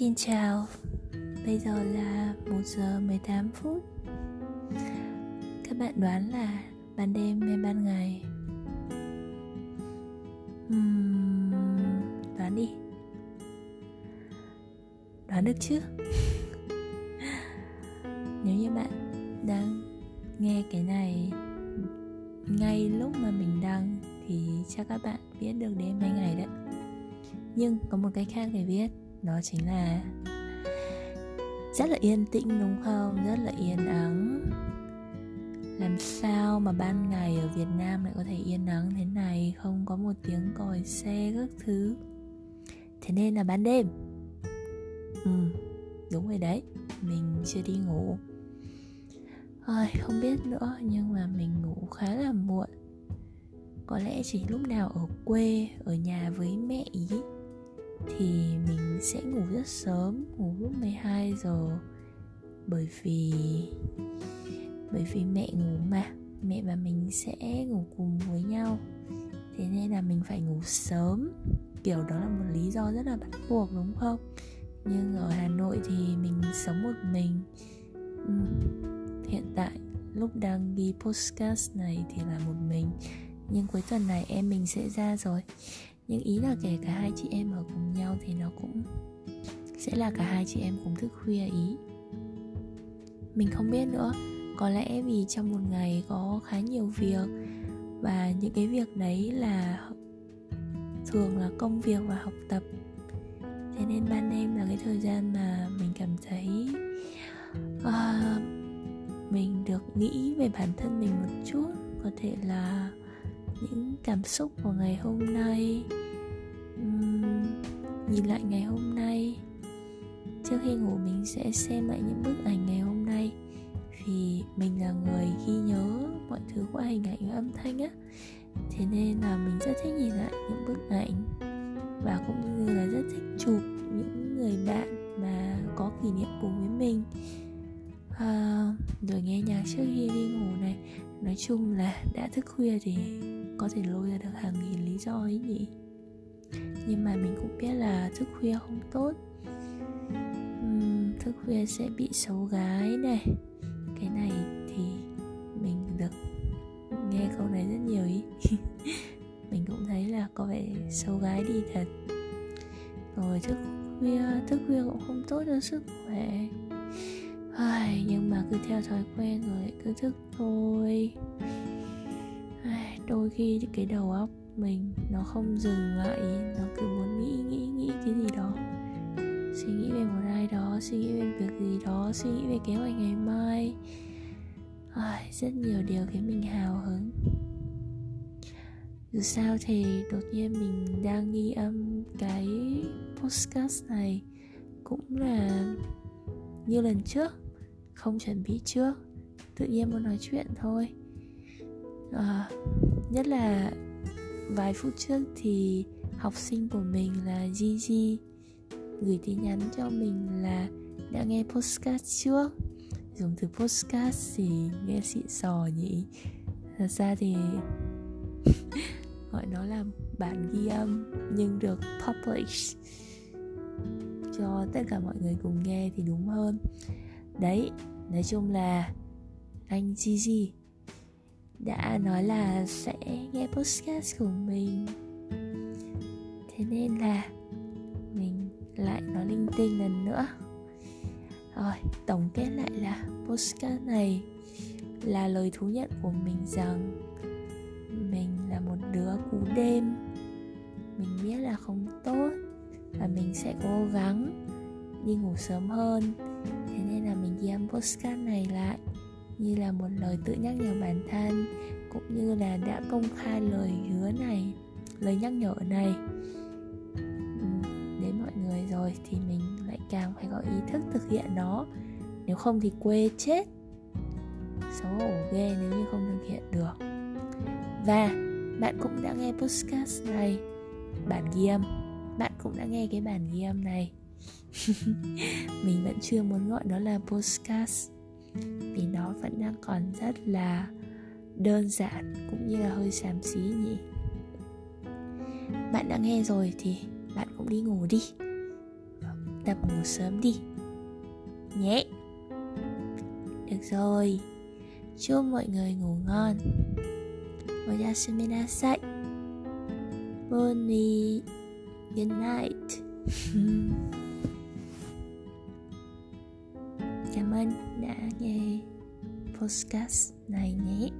Xin chào. Bây giờ là 1 giờ 18 phút. Các bạn đoán là ban đêm hay ban ngày? Uhm, đoán đi. Đoán được chứ? Nếu như bạn đang nghe cái này ngay lúc mà mình đăng thì chắc các bạn biết được đêm hay ngày đấy. Nhưng có một cái khác để biết đó chính là rất là yên tĩnh đúng không? Rất là yên ắng. Làm sao mà ban ngày ở Việt Nam lại có thể yên ắng thế này? Không có một tiếng còi xe các thứ. Thế nên là ban đêm. Ừ đúng rồi đấy. Mình chưa đi ngủ. Ôi, không biết nữa nhưng mà mình ngủ khá là muộn. Có lẽ chỉ lúc nào ở quê ở nhà với mẹ ý thì mình sẽ ngủ rất sớm, ngủ lúc 12 giờ. Bởi vì bởi vì mẹ ngủ mà, mẹ và mình sẽ ngủ cùng với nhau. Thế nên là mình phải ngủ sớm. Kiểu đó là một lý do rất là bắt buộc, đúng không? Nhưng ở hà nội thì mình sống một mình. Ừ. hiện tại lúc đang ghi podcast này thì là một mình. Nhưng cuối tuần này em mình sẽ ra rồi nhưng ý là kể cả hai chị em ở cùng nhau thì nó cũng sẽ là cả hai chị em cùng thức khuya ý. Mình không biết nữa có lẽ vì trong một ngày có khá nhiều việc và những cái việc đấy là thường là công việc và học tập. Thế nên ban đêm là cái thời gian mà mình cảm thấy uh, mình được nghĩ về bản thân mình một chút. Có thể là những cảm xúc của ngày hôm nay nhìn lại ngày hôm nay. Trước khi ngủ mình sẽ xem lại những bức ảnh ngày hôm nay. Vì mình là người ghi nhớ mọi thứ qua hình ảnh và âm thanh á. Thế nên là mình rất thích nhìn lại những bức ảnh. Và cũng như là rất thích chụp những người bạn mà có kỷ niệm cùng với mình. À, rồi nghe nhạc trước khi đi ngủ này. Nói chung là đã thức khuya thì có thể lôi ra được hàng nghìn lý do ấy nhỉ nhưng mà mình cũng biết là thức khuya không tốt. Uhm, thức khuya sẽ bị xấu gái này. Cái này thì mình được nghe câu này rất nhiều ý. Mình cũng thấy là có vẻ xấu gái đi thật. Rồi thức khuya thức khuya cũng không tốt cho sức khỏe. Ai, nhưng mà cứ theo thói quen rồi cứ thức thôi. Ai, đôi khi cái đầu óc mình nó không dừng lại nó cứ muốn nghĩ nghĩ nghĩ cái gì đó. Suy nghĩ về một ai đó suy nghĩ về việc gì đó suy nghĩ về kế hoạch ngày mai. À, rất nhiều điều khiến mình hào hứng. Dù sao thì đột nhiên mình đang ghi âm cái podcast này cũng là như lần trước không chuẩn bị trước tự nhiên muốn nói chuyện thôi. À, nhất là vài phút trước thì học sinh của mình là Gigi gửi tin nhắn cho mình là đã nghe postcard trước dùng từ postcard thì nghe xịn sò nhỉ. Thật ra thì gọi nó là bản ghi âm nhưng được publish cho tất cả mọi người cùng nghe thì đúng hơn. Đấy, nói chung là anh Gigi đã nói là sẽ nghe podcast của mình. Thế nên là mình lại nói linh tinh lần nữa. Rồi, tổng kết lại là podcast này là lời thú nhận của mình rằng mình là một đứa cú đêm. Mình biết là không tốt và mình sẽ cố gắng đi ngủ sớm hơn. Thế nên là mình ghi âm postcard này lại như là một lời tự nhắc nhở bản thân, cũng như là đã công khai lời hứa này, lời nhắc nhở này. Đến mọi người rồi thì mình lại càng phải có ý thức thực hiện nó. Nếu không thì quê chết. Xấu hổ ghê nếu như không thực hiện được. Và bạn cũng đã nghe podcast này, bản ghi âm. Bạn cũng đã nghe cái bản ghi âm này. Mình vẫn chưa muốn gọi nó là podcast vì nó vẫn đang còn rất là đơn giản cũng như là hơi xàm xí nhỉ? Bạn đã nghe rồi thì bạn cũng đi ngủ đi. Tập ngủ sớm đi. Nhé. Được rồi. Chúc mọi người ngủ ngon. Và oyasumi nasai bonnie. Good night. ơn đã nghe podcast này nhé.